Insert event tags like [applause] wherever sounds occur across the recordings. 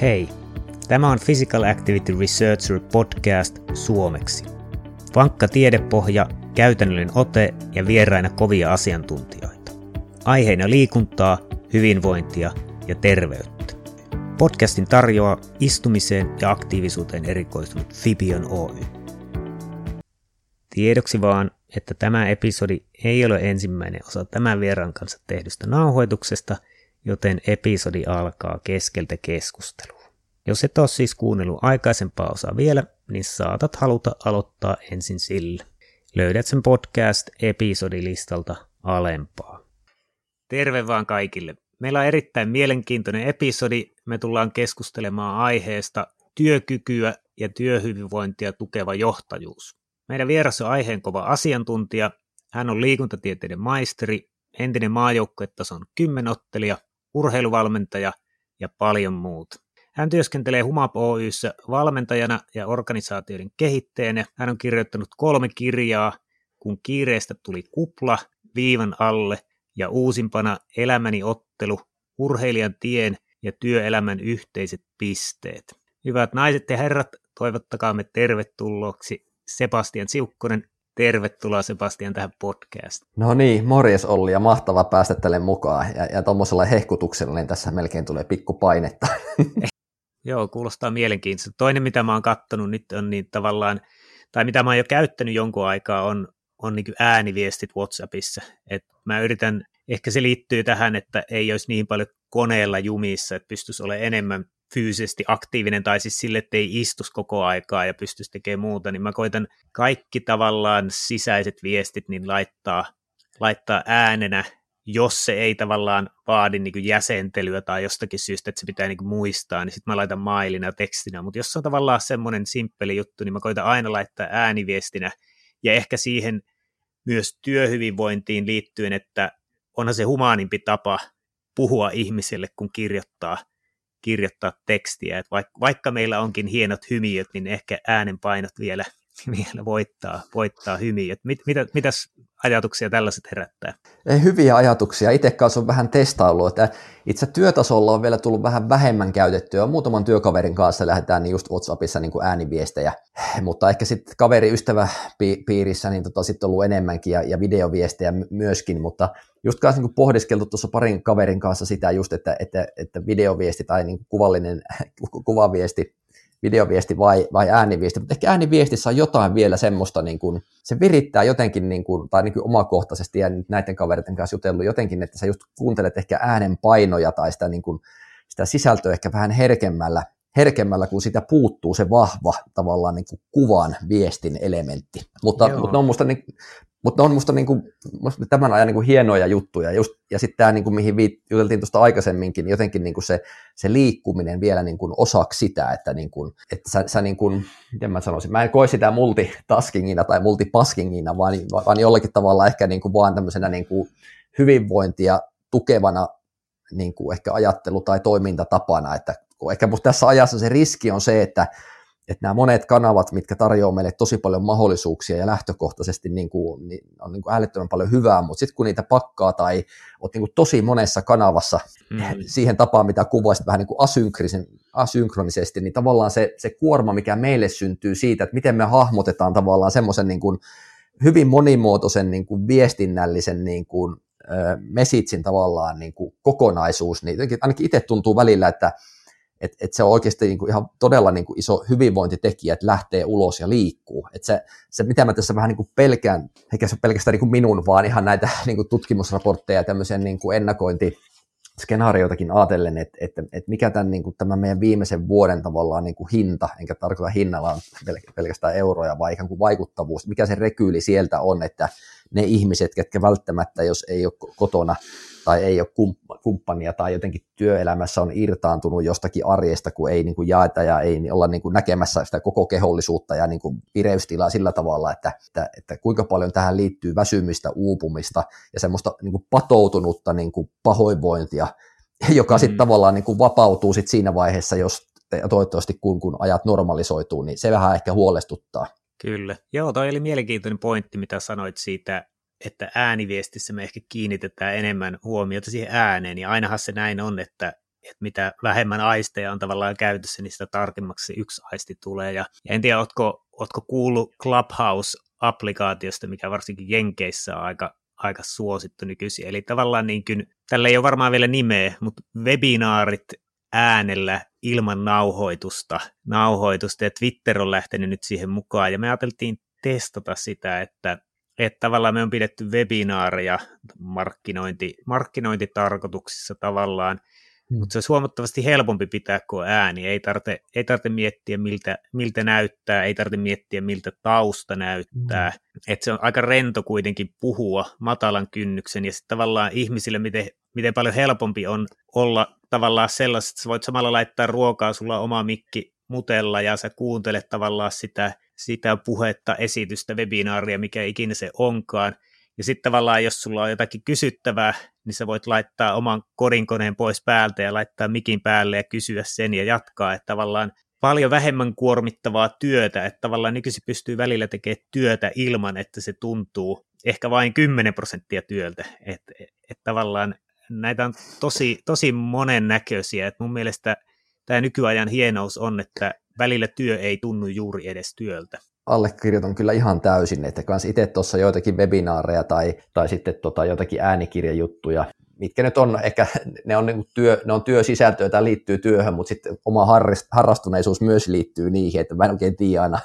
Hei, tämä on Physical Activity Researcher podcast suomeksi. Vankka tiedepohja, käytännöllinen ote ja vieraina kovia asiantuntijoita. Aiheina liikuntaa, hyvinvointia ja terveyttä. Podcastin tarjoaa istumiseen ja aktiivisuuteen erikoistunut Fibion Oy. Tiedoksi vaan, että tämä episodi ei ole ensimmäinen osa tämän vieraan kanssa tehdystä nauhoituksesta, joten episodi alkaa keskeltä keskustelua. Jos et ole siis kuunnellut aikaisempaa osaa vielä, niin saatat haluta aloittaa ensin sillä. Löydät sen podcast-episodilistalta alempaa. Terve vaan kaikille. Meillä on erittäin mielenkiintoinen episodi. Me tullaan keskustelemaan aiheesta työkykyä ja työhyvinvointia tukeva johtajuus. Meidän vieras on aiheenkova asiantuntija. Hän on liikuntatieteiden maisteri, entinen maajoukkuetason kymmenottelija, urheiluvalmentaja ja paljon muuta. Hän työskentelee Humap Oyssä valmentajana ja organisaatioiden kehitteenä. Hän on kirjoittanut kolme kirjaa, kun kiireestä tuli kupla, viivan alle ja uusimpana Elämäni ottelu, urheilijan tien ja työelämän yhteiset pisteet. Hyvät naiset ja herrat, toivottakaamme tervetulloksi Sebastian Siukkonen. Tervetuloa Sebastian tähän podcastiin. No niin, morjes Olli ja mahtava päästä tälle mukaan. Ja, ja tuommoisella hehkutuksella niin tässä melkein tulee pikku painetta. [laughs] Joo, kuulostaa mielenkiintoista. Toinen, mitä mä oon kattonut nyt on niin tavallaan, tai mitä mä oon jo käyttänyt jonkun aikaa, on, on niin ääniviestit WhatsAppissa. Et mä yritän, ehkä se liittyy tähän, että ei olisi niin paljon koneella jumissa, että pystyisi olemaan enemmän fyysisesti aktiivinen, tai siis sille, että ei istus koko aikaa ja pystyisi tekemään muuta, niin mä koitan kaikki tavallaan sisäiset viestit niin laittaa, laittaa äänenä jos se ei tavallaan vaadi niin jäsentelyä tai jostakin syystä, että se pitää niin muistaa, niin sitten mä laitan mailina tekstinä, mutta jos se on tavallaan semmoinen simppeli juttu, niin mä koitan aina laittaa ääniviestinä, ja ehkä siihen myös työhyvinvointiin liittyen, että onhan se humaanimpi tapa puhua ihmiselle, kun kirjoittaa, kirjoittaa tekstiä, että vaikka, vaikka meillä onkin hienot hymiöt, niin ehkä äänenpainot vielä, [laughs] vielä voittaa, voittaa hymiöt. Mit, mitä, mitäs ajatuksia tällaiset herättää? Hyviä ajatuksia. Itse kanssa on vähän testaillut, että itse työtasolla on vielä tullut vähän vähemmän käytettyä. Muutaman työkaverin kanssa lähdetään niin just WhatsAppissa niin kuin ääniviestejä, [sniffs] mutta ehkä sitten kaveri ystäväpiirissä niin tota, sitten ollut enemmänkin ja, ja videoviestejä myöskin, mutta just kanssa niin pohdiskeltu tuossa parin kaverin kanssa sitä just, että, että, että videoviesti tai niin kuvallinen [laughs] kuvaviesti videoviesti vai, vai ääniviesti, mutta ehkä ääniviestissä on jotain vielä semmoista, niin kuin, se virittää jotenkin, niin kuin, tai niin kuin omakohtaisesti ja näiden kavereiden kanssa jutellut jotenkin, että sä just kuuntelet ehkä äänen painoja tai sitä, niin kuin, sitä sisältöä ehkä vähän herkemmällä, herkemmällä, kun sitä puuttuu se vahva tavallaan niin kuin kuvan viestin elementti. Mutta, mutta ne on musta niin, mutta on musta, niinku, musta tämän ajan niinku hienoja juttuja. Just, ja sitten tämä, niinku, mihin viit, juteltiin tuosta aikaisemminkin, niin jotenkin niinku se, se liikkuminen vielä niinku osaksi sitä, että, niinku, että sä, sä niinku, miten mä sanoisin, mä en koe sitä multitaskingina tai multipaskingina, vaan, vaan jollakin tavalla ehkä niinku vaan tämmöisenä niinku hyvinvointia tukevana niinku ehkä ajattelu- tai toimintatapana, että ehkä musta tässä ajassa se riski on se, että että nämä monet kanavat, mitkä tarjoaa meille tosi paljon mahdollisuuksia ja lähtökohtaisesti niin kuin, niin on niin kuin äärettömän paljon hyvää, mutta sitten kun niitä pakkaa tai olet niin kuin tosi monessa kanavassa mm. [laughs] siihen tapaan, mitä kuvaisit vähän niin kuin asynkronisesti, niin tavallaan se, se kuorma, mikä meille syntyy siitä, että miten me hahmotetaan tavallaan semmoisen niin kuin hyvin monimuotoisen niin kuin viestinnällisen niin kuin, mesitsin tavallaan niin kuin kokonaisuus, niin ainakin itse tuntuu välillä, että että et se on oikeasti niinku ihan todella niinku iso hyvinvointitekijä, että lähtee ulos ja liikkuu. Et se, se, mitä mä tässä vähän niinku pelkään, eikä se pelkästään niinku minun, vaan ihan näitä [laughs] niinku tutkimusraportteja ja tämmöisen niinku ennakointi, skenaarioitakin ajatellen, että, että, että mikä tämän, niin kuin, tämän meidän viimeisen vuoden tavallaan niin kuin hinta, enkä tarkoita hinnalla pelkästään euroja, vaan ikään kuin vaikuttavuus, mikä se rekyyli sieltä on, että ne ihmiset, ketkä välttämättä, jos ei ole kotona tai ei ole kumppania tai jotenkin työelämässä on irtaantunut jostakin arjesta, kun ei niin kuin jaeta ja ei niin olla niin kuin näkemässä sitä koko kehollisuutta ja niin kuin vireystilaa sillä tavalla, että, että, että kuinka paljon tähän liittyy väsymistä, uupumista ja semmoista niin kuin patoutunutta niin kuin pahoinvointia, [laughs] joka mm. sitten tavallaan niin kuin vapautuu sit siinä vaiheessa, jos toivottavasti kun, kun ajat normalisoituu, niin se vähän ehkä huolestuttaa. Kyllä. Joo, toi oli mielenkiintoinen pointti, mitä sanoit siitä että ääniviestissä me ehkä kiinnitetään enemmän huomiota siihen ääneen, ja ainahan se näin on, että, että mitä vähemmän aisteja on tavallaan käytössä, niin sitä tarkemmaksi yksi aisti tulee. Ja, ja en tiedä, ootko, ootko kuullut Clubhouse-applikaatiosta, mikä varsinkin Jenkeissä on aika, aika suosittu nykyisin. Eli tavallaan niin kuin, tällä ei ole varmaan vielä nimeä, mutta webinaarit äänellä ilman nauhoitusta, nauhoitusta ja Twitter on lähtenyt nyt siihen mukaan ja me ajateltiin testata sitä, että, että tavallaan me on pidetty webinaareja markkinointi, markkinointitarkoituksissa tavallaan, hmm. mutta se on huomattavasti helpompi pitää kuin ääni, ei tarvitse, ei tarvitse miettiä miltä, miltä näyttää, ei tarvitse miettiä miltä tausta näyttää, hmm. että se on aika rento kuitenkin puhua matalan kynnyksen ja sitten tavallaan ihmisille, miten, miten paljon helpompi on olla tavallaan sellaista, että sä voit samalla laittaa ruokaa, sulla on oma mikki mutella ja sä kuuntelet tavallaan sitä, sitä puhetta, esitystä, webinaaria, mikä ikinä se onkaan. Ja sitten tavallaan, jos sulla on jotakin kysyttävää, niin sä voit laittaa oman kodinkoneen pois päältä ja laittaa mikin päälle ja kysyä sen ja jatkaa. Että tavallaan paljon vähemmän kuormittavaa työtä, että tavallaan nykyisin pystyy välillä tekemään työtä ilman, että se tuntuu ehkä vain 10 prosenttia työltä. Että et tavallaan näitä on tosi, tosi monennäköisiä. että mun mielestä tämä nykyajan hienous on, että välillä työ ei tunnu juuri edes työltä. Allekirjoitan kyllä ihan täysin, että kans itse tuossa joitakin webinaareja tai, tai sitten tota joitakin äänikirjajuttuja, mitkä nyt on, ehkä ne on, niin työ, ne on työsisältöä tai liittyy työhön, mutta sitten oma harrastuneisuus myös liittyy niihin, että mä en oikein tiedä aina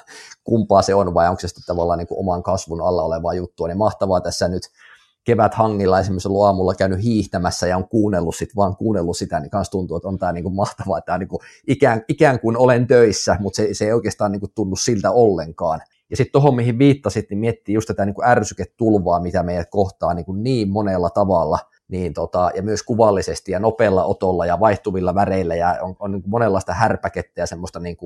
kumpaa se on vai onko se sitten tavallaan niin oman kasvun alla olevaa juttua, niin mahtavaa tässä nyt kevät hangilla esimerkiksi ollut aamulla käynyt hiihtämässä ja on kuunnellut sit, vaan kuunnellut sitä, niin kanssa tuntuu, että on tämä niinku mahtavaa, että niinku ikään, ikään kuin olen töissä, mutta se, se ei oikeastaan niinku tunnu siltä ollenkaan. Ja sitten tuohon, mihin viittasit, niin miettii just tätä niinku ärsyketulvaa, mitä meidät kohtaa niinku niin monella tavalla, niin tota, ja myös kuvallisesti ja nopealla otolla ja vaihtuvilla väreillä ja on, on niin monenlaista härpäkettä ja semmoista niin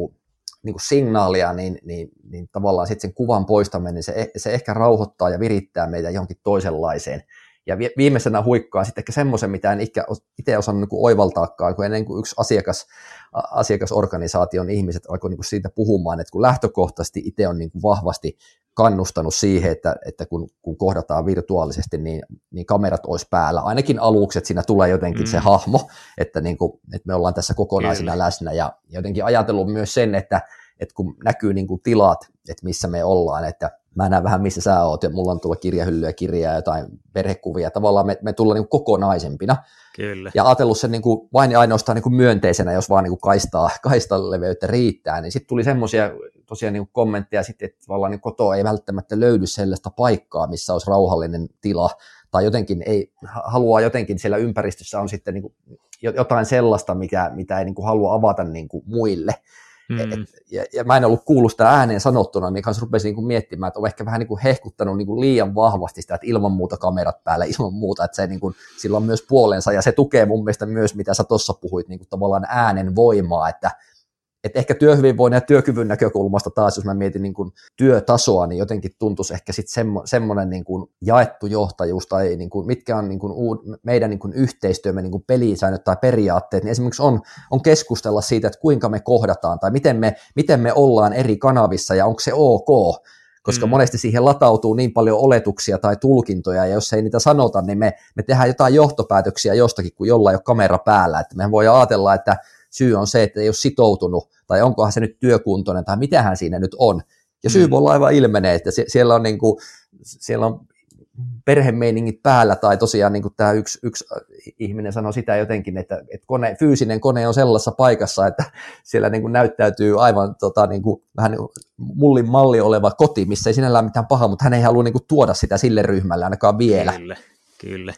niin kuin signaalia, niin, niin, niin tavallaan sitten sen kuvan poistaminen, se, se ehkä rauhoittaa ja virittää meitä johonkin toisenlaiseen. Ja viimeisenä huikkaa sitten ehkä semmoisen, mitä en itse osannut niin oivaltaakaan, kun ennen kuin yksi asiakas, asiakasorganisaation ihmiset alkoi niin kuin siitä puhumaan, että kun lähtökohtaisesti itse on niin kuin vahvasti kannustanut siihen, että, että kun, kun kohdataan virtuaalisesti, niin, niin kamerat olisi päällä. Ainakin aluksi, että siinä tulee jotenkin mm. se hahmo, että, niin kuin, että me ollaan tässä kokonaisina Kyllä. läsnä. Ja jotenkin ajatellut myös sen, että, että kun näkyy niin kuin tilat, että missä me ollaan, että mä näen vähän missä sä oot ja mulla on tuolla kirjahyllyä, kirjaa, jotain perhekuvia, tavallaan me, me tullaan niin kokonaisempina. Kyllä. Ja ajatellut sen niin kuin vain ja ainoastaan niin kuin myönteisenä, jos vaan niin kuin kaistaa, [laughs] kaistan leveyttä riittää, niin sitten tuli semmoisia tosiaan niin kommentteja sitten, että tavallaan niin kotoa ei välttämättä löydy sellaista paikkaa, missä olisi rauhallinen tila, tai jotenkin ei, haluaa jotenkin siellä ympäristössä on sitten niin kuin jotain sellaista, mikä, mitä ei niin kuin halua avata niin kuin muille. Mm. Ja, ja, mä en ollut kuullut sitä ääneen sanottuna, niin kanssa rupesin niin miettimään, että on ehkä vähän niin kuin hehkuttanut niin kuin liian vahvasti sitä, että ilman muuta kamerat päällä, ilman muuta, että se niin kuin, sillä on myös puolensa, ja se tukee mun mielestä myös, mitä sä tuossa puhuit, niin kuin tavallaan äänen voimaa, että et ehkä työhyvinvoinnin ja työkyvyn näkökulmasta taas, jos mä mietin niin kuin työtasoa, niin jotenkin tuntuisi ehkä sitten semmo, semmoinen niin kuin jaettu johtajuus tai niin kuin, mitkä on niin kuin uud, meidän niin kuin yhteistyömme niin kuin pelisäännöt tai periaatteet, niin esimerkiksi on, on keskustella siitä, että kuinka me kohdataan tai miten me, miten me ollaan eri kanavissa ja onko se ok, koska mm. monesti siihen latautuu niin paljon oletuksia tai tulkintoja, ja jos ei niitä sanota, niin me, me tehdään jotain johtopäätöksiä jostakin, kun jollain ei ole kamera päällä, että me voi ajatella, että syy on se, että ei ole sitoutunut, tai onkohan se nyt työkuntoinen, tai mitähän siinä nyt on. Ja syy mm. voi olla aivan ilmenee, että siellä on, niin kuin, siellä on perhemeiningit päällä, tai tosiaan niin kuin tämä yksi, yksi ihminen sanoi sitä jotenkin, että, että kone, fyysinen kone on sellaisessa paikassa, että siellä niin kuin näyttäytyy aivan tota, niin kuin, vähän niin mullin malli oleva koti, missä ei sinällään mitään pahaa, mutta hän ei halua niin kuin, tuoda sitä sille ryhmälle ainakaan vielä. Kyllä, kyllä.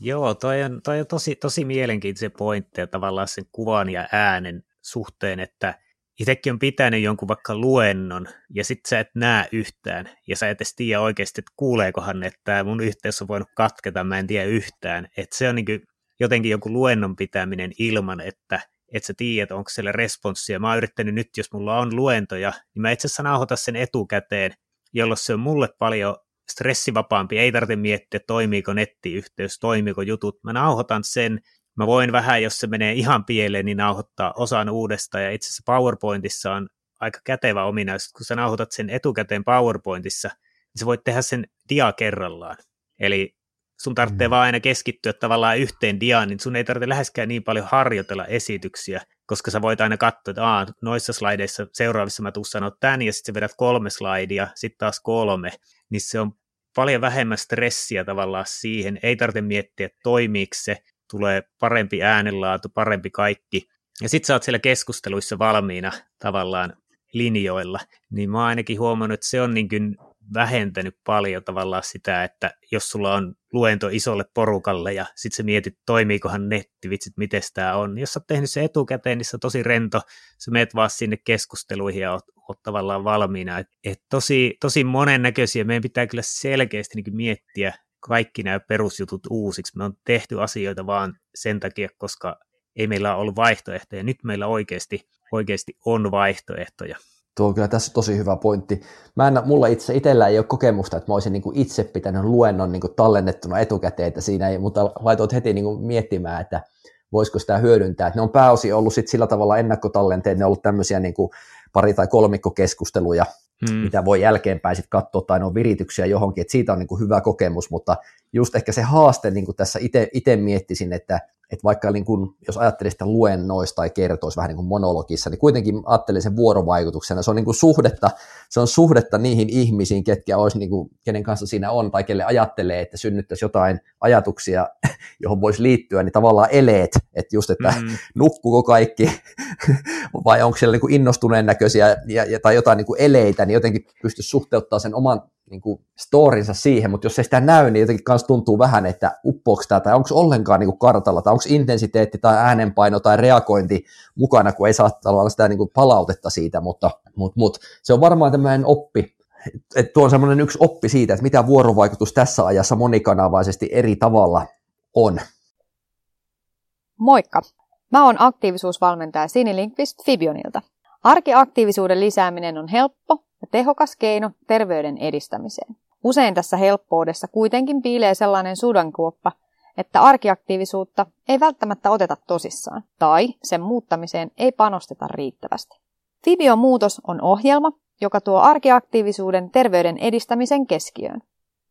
Joo, toi on, toi on tosi, tosi mielenkiintoisia pointteja tavallaan sen kuvan ja äänen suhteen, että itsekin on pitänyt jonkun vaikka luennon, ja sit sä et näe yhtään, ja sä et edes tiedä oikeasti, että kuuleekohan, että mun yhteys on voinut katketa, mä en tiedä yhtään. Että se on niin jotenkin joku luennon pitäminen ilman, että et sä tiedät, onko siellä responssia. Mä oon yrittänyt nyt, jos mulla on luentoja, niin mä itse asiassa nauhoitan sen etukäteen, jolloin se on mulle paljon stressivapaampi, ei tarvitse miettiä, toimiiko nettiyhteys, toimiiko jutut. Mä nauhoitan sen, mä voin vähän, jos se menee ihan pieleen, niin nauhoittaa osan uudestaan, ja itse asiassa PowerPointissa on aika kätevä ominaisuus, kun sä nauhoitat sen etukäteen PowerPointissa, niin sä voit tehdä sen dia kerrallaan. Eli sun tarvitsee mm. vaan aina keskittyä tavallaan yhteen diaan, niin sun ei tarvitse läheskään niin paljon harjoitella esityksiä, koska sä voit aina katsoa, että Aa, noissa slaideissa seuraavissa mä tuun sanoa tämän, ja sitten sä vedät kolme slaidia, sitten taas kolme, niin se on paljon vähemmän stressiä tavallaan siihen, ei tarvitse miettiä, että toimiiko se, tulee parempi äänenlaatu, parempi kaikki, ja sitten sä oot siellä keskusteluissa valmiina tavallaan linjoilla, niin mä oon ainakin huomannut, että se on niin kuin vähentänyt paljon tavallaan sitä, että jos sulla on luento isolle porukalle ja sitten sä mietit, toimiikohan netti, vitsit, miten tämä on. Jos sä oot tehnyt se etukäteen, niin se on tosi rento, sä meet vaan sinne keskusteluihin ja oot, oot tavallaan valmiina. Et, et tosi, tosi monennäköisiä, meidän pitää kyllä selkeästi niin miettiä kaikki nämä perusjutut uusiksi. Me on tehty asioita vaan sen takia, koska ei meillä ole ollut vaihtoehtoja. Nyt meillä oikeasti, oikeasti on vaihtoehtoja. Tuo on kyllä tässä tosi hyvä pointti. Mä en, mulla itse itsellä ei ole kokemusta, että mä olisin niin kuin itse pitänyt luennon niin kuin tallennettuna etukäteen, että siinä ei, mutta laitoit heti niin kuin miettimään, että voisiko sitä hyödyntää. Että ne on pääosin ollut sit sillä tavalla ennakkotallenteet, ne on ollut tämmöisiä niin kuin pari- tai kolmikkokeskusteluja, hmm. mitä voi jälkeenpäin sitten katsoa, tai ne on virityksiä johonkin, että siitä on niin kuin hyvä kokemus, mutta just ehkä se haaste niin kuin tässä itse miettisin, että että vaikka niin kun, jos ajattelee sitä luennoista tai kertoisi vähän niin kuin monologissa, niin kuitenkin ajattelee sen vuorovaikutuksena. Se on niin kuin suhdetta, se on suhdetta niihin ihmisiin, ketkä olisi, niin kuin, kenen kanssa siinä on, tai kelle ajattelee, että synnyttäisi jotain ajatuksia, [laughs] johon voisi liittyä, niin tavallaan eleet, että just, että mm. [laughs] nukkuuko kaikki, [laughs] vai onko siellä niin kuin innostuneen näköisiä ja, ja, tai jotain niin kuin eleitä, niin jotenkin pystyisi suhteuttaa sen oman niin kuin storinsa siihen, mutta jos ei sitä näy, niin jotenkin kanssa tuntuu vähän, että uppoako tämä, tai onko ollenkaan niin kuin kartalla, tai onko intensiteetti tai äänenpaino tai reagointi mukana, kun ei saa olla sitä niin kuin palautetta siitä, mutta, mutta, mutta se on varmaan tämmöinen oppi, että tuo on semmoinen yksi oppi siitä, että mitä vuorovaikutus tässä ajassa monikanavaisesti eri tavalla on. Moikka! Mä oon aktiivisuusvalmentaja Sini Linkvist Fibionilta. Arkiaktiivisuuden lisääminen on helppo ja tehokas keino terveyden edistämiseen. Usein tässä helppoudessa kuitenkin piilee sellainen sudankuoppa, että arkiaktiivisuutta ei välttämättä oteta tosissaan, tai sen muuttamiseen ei panosteta riittävästi. Fibion muutos on ohjelma, joka tuo arkiaktiivisuuden terveyden edistämisen keskiöön.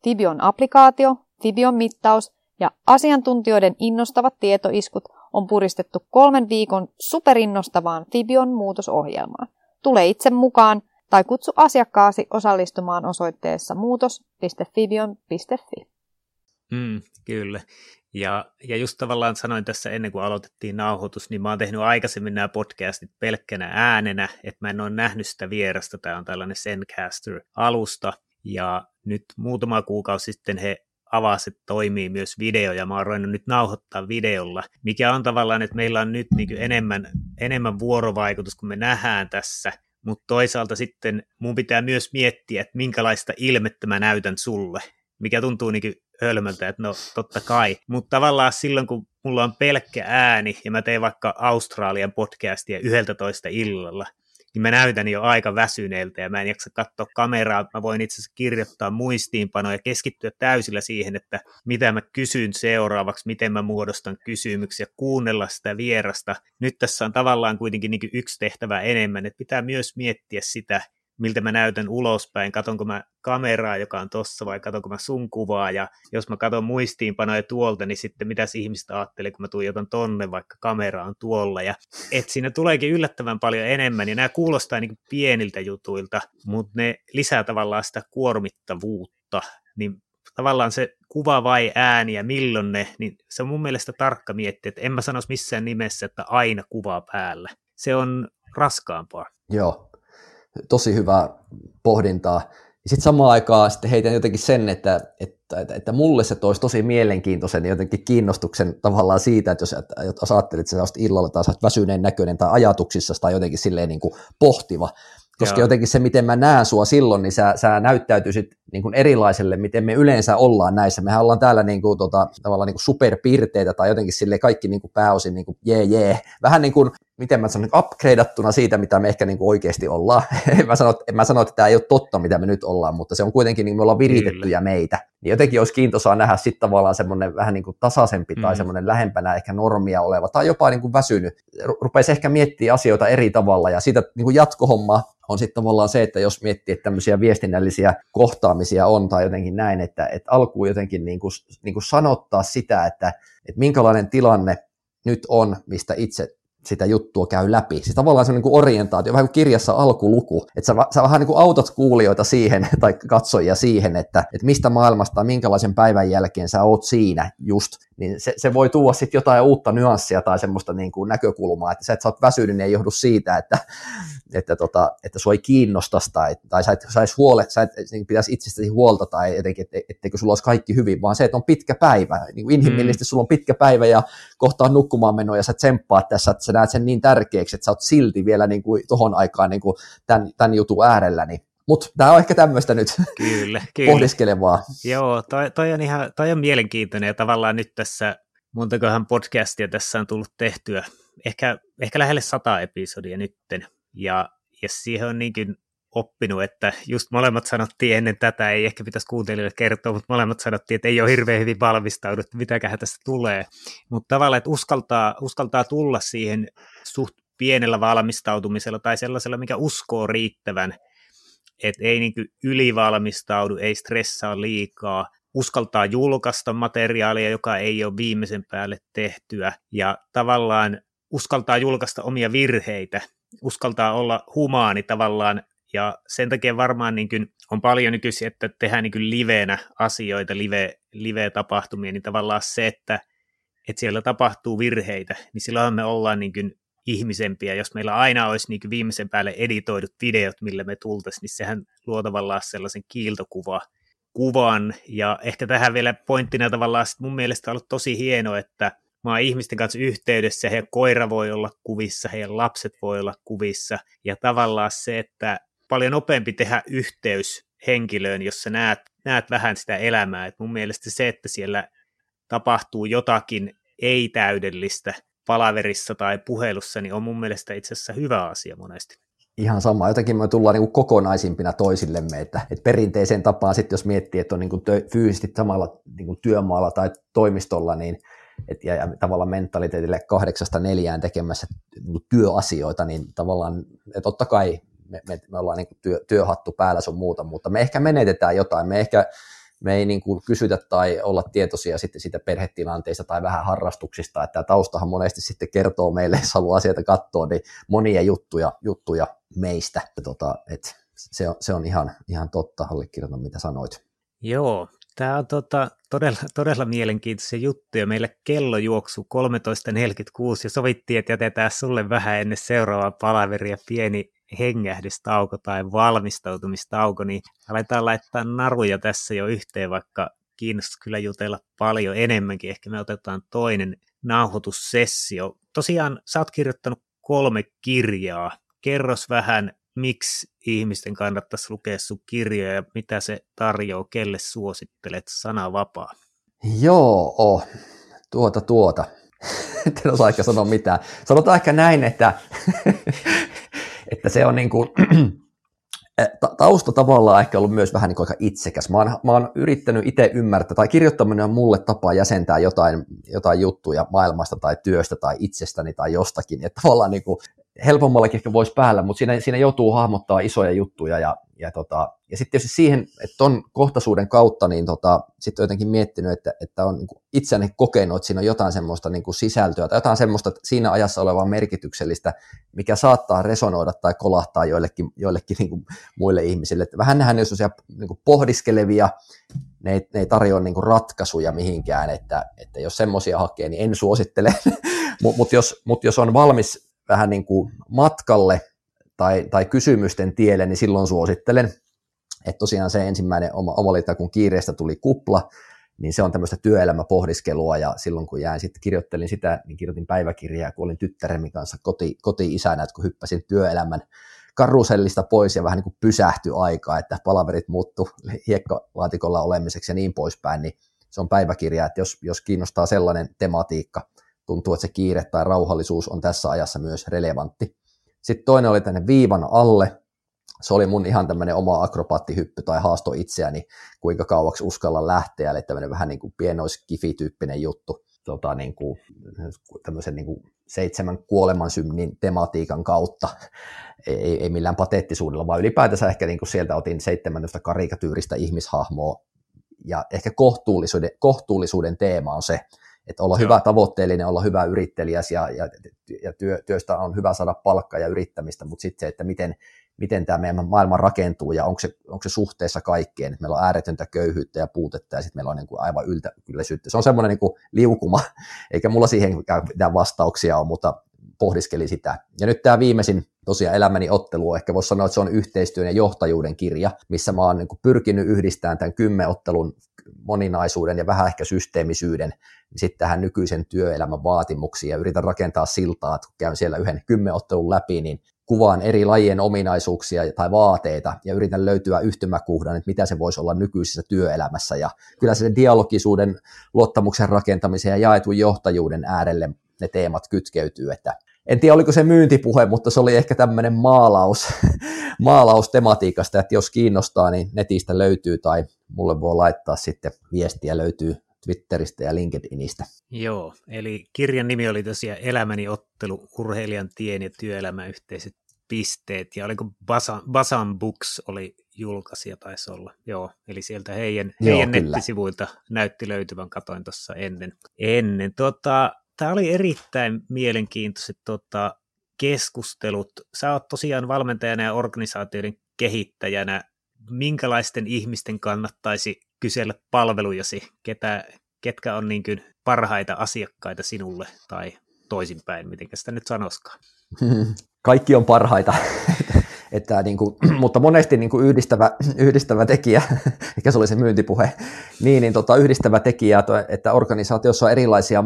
Fibion applikaatio, Fibion mittaus ja asiantuntijoiden innostavat tietoiskut on puristettu kolmen viikon superinnostavaan Fibion muutosohjelmaan. Tule itse mukaan tai kutsu asiakkaasi osallistumaan osoitteessa muutos.fibion.fi. Mm, kyllä. Ja, ja just tavallaan sanoin tässä ennen kuin aloitettiin nauhoitus, niin mä oon tehnyt aikaisemmin nämä podcastit pelkkänä äänenä, että mä en ole nähnyt sitä vierasta. Tämä on tällainen Zencaster-alusta. Ja nyt muutama kuukausi sitten he avasi, että toimii myös video, ja mä oon nyt nauhoittaa videolla, mikä on tavallaan, että meillä on nyt niin enemmän, enemmän vuorovaikutus, kun me nähdään tässä, mutta toisaalta sitten mun pitää myös miettiä, että minkälaista ilmettä mä näytän sulle, mikä tuntuu niin hölmöltä, että no totta kai, mutta tavallaan silloin kun mulla on pelkkä ääni ja mä teen vaikka Australian podcastia 11 illalla, niin mä näytän jo aika väsyneeltä ja mä en jaksa katsoa kameraa. Mä voin itse asiassa kirjoittaa muistiinpanoja ja keskittyä täysillä siihen, että mitä mä kysyn seuraavaksi, miten mä muodostan kysymyksiä, kuunnella sitä vierasta. Nyt tässä on tavallaan kuitenkin niin yksi tehtävä enemmän, että pitää myös miettiä sitä, miltä mä näytän ulospäin, katonko mä kameraa, joka on tossa, vai katonko mä sun kuvaa, ja jos mä katon muistiinpanoja tuolta, niin sitten mitä ihmiset ajattelee, kun mä tuijotan tonne, vaikka kamera on tuolla, ja et siinä tuleekin yllättävän paljon enemmän, ja nämä kuulostaa niin pieniltä jutuilta, mutta ne lisää tavallaan sitä kuormittavuutta, niin tavallaan se kuva vai ääni ja milloin ne, niin se on mun mielestä tarkka miettiä, että en mä sanoisi missään nimessä, että aina kuvaa päällä. Se on raskaampaa. Joo, tosi hyvää pohdintaa. Ja sitten samaan aikaan sitten heitän jotenkin sen, että, että, että, että mulle se toisi tosi mielenkiintoisen jotenkin kiinnostuksen tavallaan siitä, että jos, että jos ajattelit, että sä illalla tai sä väsyneen näköinen tai ajatuksissa tai jotenkin silleen niin kuin pohtiva, koska Joo. jotenkin se, miten mä näen sua silloin, niin sä, sä näyttäytyisit niin kuin erilaiselle, miten me yleensä ollaan näissä. Mehän ollaan täällä niin kuin, tota, tavallaan niin kuin superpirteitä tai jotenkin sille kaikki niin kuin pääosin niin kuin, jee jee. Vähän niin kuin, miten mä sanon, upgradeattuna siitä, mitä me ehkä niin kuin oikeasti ollaan. [laughs] mä, sanon, mä sanon, että tämä ei ole totta, mitä me nyt ollaan, mutta se on kuitenkin, niin me ollaan viritettyjä Kyllä. meitä. Niin jotenkin olisi kiintoisaa nähdä sitten tavallaan semmoinen vähän niin kuin tasaisempi mm. tai semmoinen lähempänä ehkä normia oleva tai jopa niin kuin väsynyt. Rupeisi ehkä miettiä asioita eri tavalla ja siitä niin kuin jatkohomma on sitten tavallaan se, että jos miettii, että tämmöisiä viestinnällisiä kohtaamisia on tai jotenkin näin, että, että alkuun jotenkin niin kuin, niin kuin sanottaa sitä, että, että minkälainen tilanne nyt on, mistä itse sitä juttua käy läpi. Siis tavallaan se on niin kuin orientaatio, vähän kuin kirjassa alkuluku, että sä, sä vähän niin kuin autat kuulijoita siihen [laughs] tai katsojia siihen, että, että mistä maailmasta, minkälaisen päivän jälkeen sä oot siinä just, niin se, se voi tuoda sitten jotain uutta nyanssia tai semmoista niin kuin näkökulmaa, että sä, että sä oot väsynyt, niin ei johdu siitä, että, [laughs] että, tota, että sua ei kiinnosta tai, tai sä et, et, huole, sä et niin pitäisi itsestäsi huolta tai jotenkin, että, etteikö sulla olisi kaikki hyvin, vaan se, että on pitkä päivä. Niin kuin inhimillisesti mm. sulla on pitkä päivä ja kohtaa nukkumaan menoa ja sä tsemppaat tässä, että sä näet sen niin tärkeäksi, että sä oot silti vielä niin kuin tohon aikaan niin kuin tämän, tämän jutun äärellä, niin mutta tämä on ehkä tämmöistä nyt kyllä, [laughs] kyllä. pohdiskelevaa. Joo, toi, toi, on ihan, toi on mielenkiintoinen ja tavallaan nyt tässä, montakohan podcastia tässä on tullut tehtyä, ehkä, ehkä lähelle sata episodia nytten, ja, ja siihen on niinkin oppinut, että just molemmat sanottiin ennen tätä, ei ehkä pitäisi kuuntelijoille kertoa, mutta molemmat sanottiin, että ei ole hirveän hyvin valmistauduttu, mitäköhän tästä tulee. Mutta tavallaan, että uskaltaa, uskaltaa tulla siihen suht pienellä valmistautumisella tai sellaisella, mikä uskoo riittävän, että ei niin ylivalmistaudu, ei stressaa liikaa, uskaltaa julkaista materiaalia, joka ei ole viimeisen päälle tehtyä, ja tavallaan uskaltaa julkaista omia virheitä, uskaltaa olla humaani tavallaan, ja sen takia varmaan niin kuin on paljon nykyisin, että tehdään niin kuin liveenä asioita, live, live-tapahtumia, niin tavallaan se, että, että siellä tapahtuu virheitä, niin silloin me ollaan niin kuin ihmisempiä. Jos meillä aina olisi niin viimeisen päälle editoidut videot, millä me tultaisiin, niin sehän luo tavallaan sellaisen kiiltokuva, kuvan. Ja ehkä tähän vielä pointtina tavallaan että mun mielestä on ollut tosi hienoa, että mä oon ihmisten kanssa yhteydessä, heidän koira voi olla kuvissa, heidän lapset voi olla kuvissa. Ja tavallaan se, että paljon nopeampi tehdä yhteys henkilöön, jos sä näet, näet vähän sitä elämää. Et mun mielestä se, että siellä tapahtuu jotakin ei-täydellistä, palaverissa tai puhelussa, niin on mun mielestä itse asiassa hyvä asia monesti. Ihan sama. Jotenkin me tullaan niin kokonaisimpina toisillemme, että, että perinteiseen tapaan sitten jos miettii, että on niin kuin tö, fyysisesti samalla niin kuin työmaalla tai toimistolla, niin et, ja, ja tavallaan mentaliteetille kahdeksasta neljään tekemässä niin työasioita, niin tavallaan, että totta kai me, me, me ollaan niin työ, työhattu päällä sun muuta, mutta me ehkä menetetään jotain, me ehkä me ei niin kuin kysytä tai olla tietoisia sitten siitä perhetilanteista tai vähän harrastuksista, että tämä taustahan monesti sitten kertoo meille, jos haluaa sieltä katsoa, niin monia juttuja, juttuja meistä. Tota, et se, on, se on ihan, ihan totta, allekirjoitan mitä sanoit. Joo, tämä on tota, todella, todella mielenkiintoisia juttuja. Meillä kello juoksu 13.46 ja sovittiin, että jätetään sulle vähän ennen seuraavaa palaveria pieni hengähdystauko tai valmistautumistauko, niin aletaan laittaa naruja tässä jo yhteen, vaikka kiinnostaa kyllä jutella paljon enemmänkin. Ehkä me otetaan toinen nauhoitussessio. Tosiaan sä oot kirjoittanut kolme kirjaa. Kerros vähän, miksi ihmisten kannattaisi lukea sun kirjoja ja mitä se tarjoaa, kelle suosittelet, sana vapaa. Joo, tuota tuota. [laughs] en osaa ehkä sanoa mitään. Sanotaan ehkä näin, että [laughs] että se on niin kuin, [clears throat] eh, tausta tavallaan ehkä ollut myös vähän niin kuin aika itsekäs. Mä oon, mä oon yrittänyt itse ymmärtää, tai kirjoittaminen on mulle tapa jäsentää jotain, jotain juttuja maailmasta tai työstä tai itsestäni tai jostakin. Että tavallaan niin kuin helpommallakin ehkä voisi päällä, mutta siinä, siinä joutuu hahmottaa isoja juttuja ja, ja, tota, ja sitten tietysti siihen, että ton kohtaisuuden kautta, niin tota, sitten jotenkin miettinyt, että, että on niin itseäni kokenut, että siinä on jotain semmoista niin kuin sisältöä tai jotain semmoista siinä ajassa olevaa merkityksellistä, mikä saattaa resonoida tai kolahtaa joillekin, joillekin niin kuin muille ihmisille. Että vähän nähdään, jos on niin kuin pohdiskelevia, ne ei, ne ei tarjoa niin kuin ratkaisuja mihinkään, että, että jos semmoisia hakee, niin en suosittele, [laughs] mutta mut jos, mut jos on valmis vähän niin kuin matkalle tai, tai kysymysten tielle, niin silloin suosittelen. Että tosiaan se ensimmäinen oma, oma liitto, kun kiireestä tuli kupla, niin se on tämmöistä työelämäpohdiskelua, ja silloin kun jäin sitten, kirjoittelin sitä, niin kirjoitin päiväkirjaa, kun olin tyttäreni kanssa koti, koti-isänä, että kun hyppäsin työelämän karusellista pois ja vähän niin kuin pysähtyi aikaa, että palaverit muuttu hiekkalaatikolla olemiseksi ja niin poispäin, niin se on päiväkirja, että jos, jos kiinnostaa sellainen tematiikka, tuntuu, että se kiire tai rauhallisuus on tässä ajassa myös relevantti. Sitten toinen oli tänne viivan alle. Se oli mun ihan tämmöinen oma akrobaattihyppy tai haasto itseäni, kuinka kauaksi uskalla lähteä, eli tämmöinen vähän niin kuin pienoiskifityyppinen juttu tota, niin kuin, tämmöisen niin kuin seitsemän kuolemansynnin tematiikan kautta, ei, ei millään pateettisuudella, vaan ylipäätänsä ehkä niin kuin sieltä otin 17 karikatyyristä ihmishahmoa, ja ehkä kohtuullisuuden, kohtuullisuuden teema on se, että olla Joo. hyvä tavoitteellinen, olla hyvä yrittelijäs ja, ja, ja työ, työstä on hyvä saada palkkaa ja yrittämistä, mutta sitten se, että miten, miten tämä meidän maailma rakentuu ja onko se, onko se suhteessa kaikkeen, että meillä on ääretöntä köyhyyttä ja puutetta ja sitten meillä on niin kuin aivan yltäkylläisyyttä. Se on semmoinen niin liukuma, [laughs] eikä mulla siihen mitään vastauksia ole, mutta pohdiskeli sitä. Ja nyt tämä viimeisin tosiaan elämäni ottelu, ehkä voisi sanoa, että se on yhteistyön ja johtajuuden kirja, missä mä oon niin pyrkinyt yhdistämään tämän kymmenottelun moninaisuuden ja vähän ehkä systeemisyyden niin sitten tähän nykyisen työelämän vaatimuksiin ja yritän rakentaa siltaa, että kun käyn siellä yhden kymmenottelun läpi, niin kuvaan eri lajien ominaisuuksia tai vaateita ja yritän löytyä yhtymäkuhdan, että mitä se voisi olla nykyisessä työelämässä. Ja kyllä se dialogisuuden, luottamuksen rakentamisen ja jaetun johtajuuden äärelle ne teemat kytkeytyy, että en tiedä oliko se myyntipuhe, mutta se oli ehkä tämmöinen maalaus, [laughs] maalaus tematiikasta, että jos kiinnostaa, niin netistä löytyy tai mulle voi laittaa sitten viestiä, löytyy Twitteristä ja LinkedInistä. Joo, eli kirjan nimi oli tosiaan Elämäni ottelu, urheilijan tien ja työelämän yhteiset pisteet, ja oliko Basan, Basan Books oli julkaisija taisi olla, joo, eli sieltä heidän, joo, heidän nettisivuilta näytti löytyvän, katoin tuossa ennen. ennen. Tota, Tämä oli erittäin mielenkiintoiset tota, keskustelut. Sä oot tosiaan valmentajana ja organisaatioiden kehittäjänä. Minkälaisten ihmisten kannattaisi kysellä palvelujasi, ketä, ketkä on niin kuin parhaita asiakkaita sinulle tai toisinpäin, miten sitä nyt sanoskaan? [laughs] Kaikki on parhaita, [laughs] että niin kuin, [clears throat] mutta monesti niin kuin yhdistävä, [clears throat] yhdistävä tekijä, [laughs] mikä se oli se myyntipuhe, niin, niin tota, yhdistävä tekijä, että organisaatiossa on erilaisia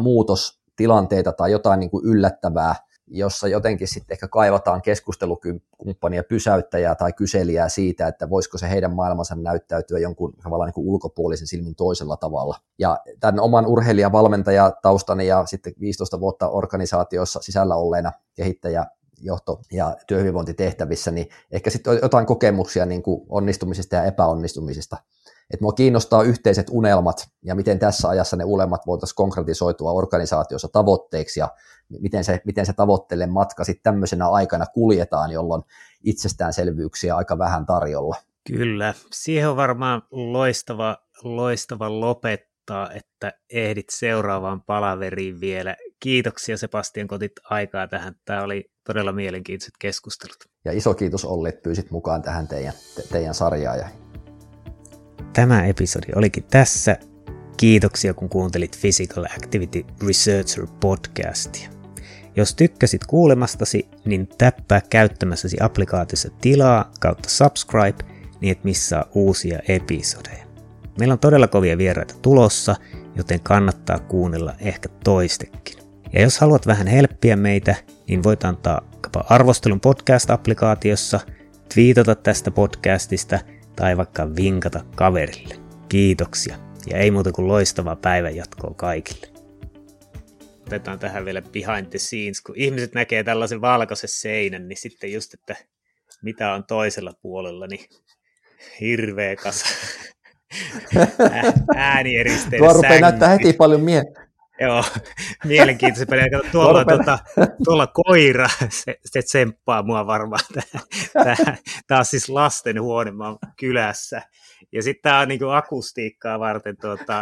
muutostilanteita tai jotain niin kuin yllättävää, jossa jotenkin sitten ehkä kaivataan keskustelukumppania, pysäyttäjää tai kyselijää siitä, että voisiko se heidän maailmansa näyttäytyä jonkun tavallaan niin kuin ulkopuolisen silmin toisella tavalla. Ja tämän oman urheilijavalmentajataustani ja sitten 15 vuotta organisaatiossa sisällä olleena kehittäjä johto- ja työhyvinvointitehtävissä, niin ehkä sitten jotain kokemuksia niin kuin onnistumisista ja epäonnistumisista että mua kiinnostaa yhteiset unelmat ja miten tässä ajassa ne unelmat voitaisiin konkretisoitua organisaatiossa tavoitteiksi ja miten se, miten se tavoitteelle matka sitten tämmöisenä aikana kuljetaan, jolloin itsestäänselvyyksiä aika vähän tarjolla. Kyllä, siihen on varmaan loistava, loistava lopettaa, että ehdit seuraavaan palaveriin vielä. Kiitoksia Sebastian, kun otit aikaa tähän. Tämä oli todella mielenkiintoiset keskustelut. Ja iso kiitos Olli, että pyysit mukaan tähän teidän, te, teidän sarjaan ja Tämä episodi olikin tässä. Kiitoksia kun kuuntelit Physical Activity Researcher podcastia. Jos tykkäsit kuulemastasi, niin täppää käyttämässäsi applikaatiossa tilaa kautta subscribe, niin et missaa uusia episodeja. Meillä on todella kovia vieraita tulossa, joten kannattaa kuunnella ehkä toistekin. Ja jos haluat vähän helppiä meitä, niin voit antaa arvostelun podcast-applikaatiossa, twiitata tästä podcastista – tai vaikka vinkata kaverille. Kiitoksia. Ja ei muuta kuin loistavaa päivän jatkoa kaikille. Otetaan tähän vielä behind the scenes, kun ihmiset näkee tällaisen valkoisen seinän, niin sitten just, että mitä on toisella puolella, niin hirveä kasa. [laughs] Äänieristeinen Tuo rupeaa näyttää heti paljon mie- Joo, [laughs] mielenkiintoisen pelejä. Tuolla, tuota, tuolla koira, se, se tsemppaa mua varmaan. [laughs] Tämä on siis lasten huone, mä oon kylässä. Ja sitten tämä on niinku akustiikkaa varten, tuota,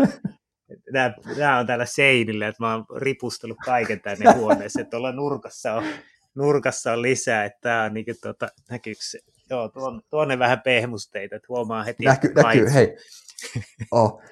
nämä on täällä seinillä, että mä oon ripustellut kaiken tänne huoneeseen. Tuolla nurkassa on, nurkassa on lisää, että tämä on niinku, tuota, näkyykö se? Joo, tuonne, tuonne vähän pehmusteita, että huomaa heti. Näky, näkyy, hei. [laughs] Oh.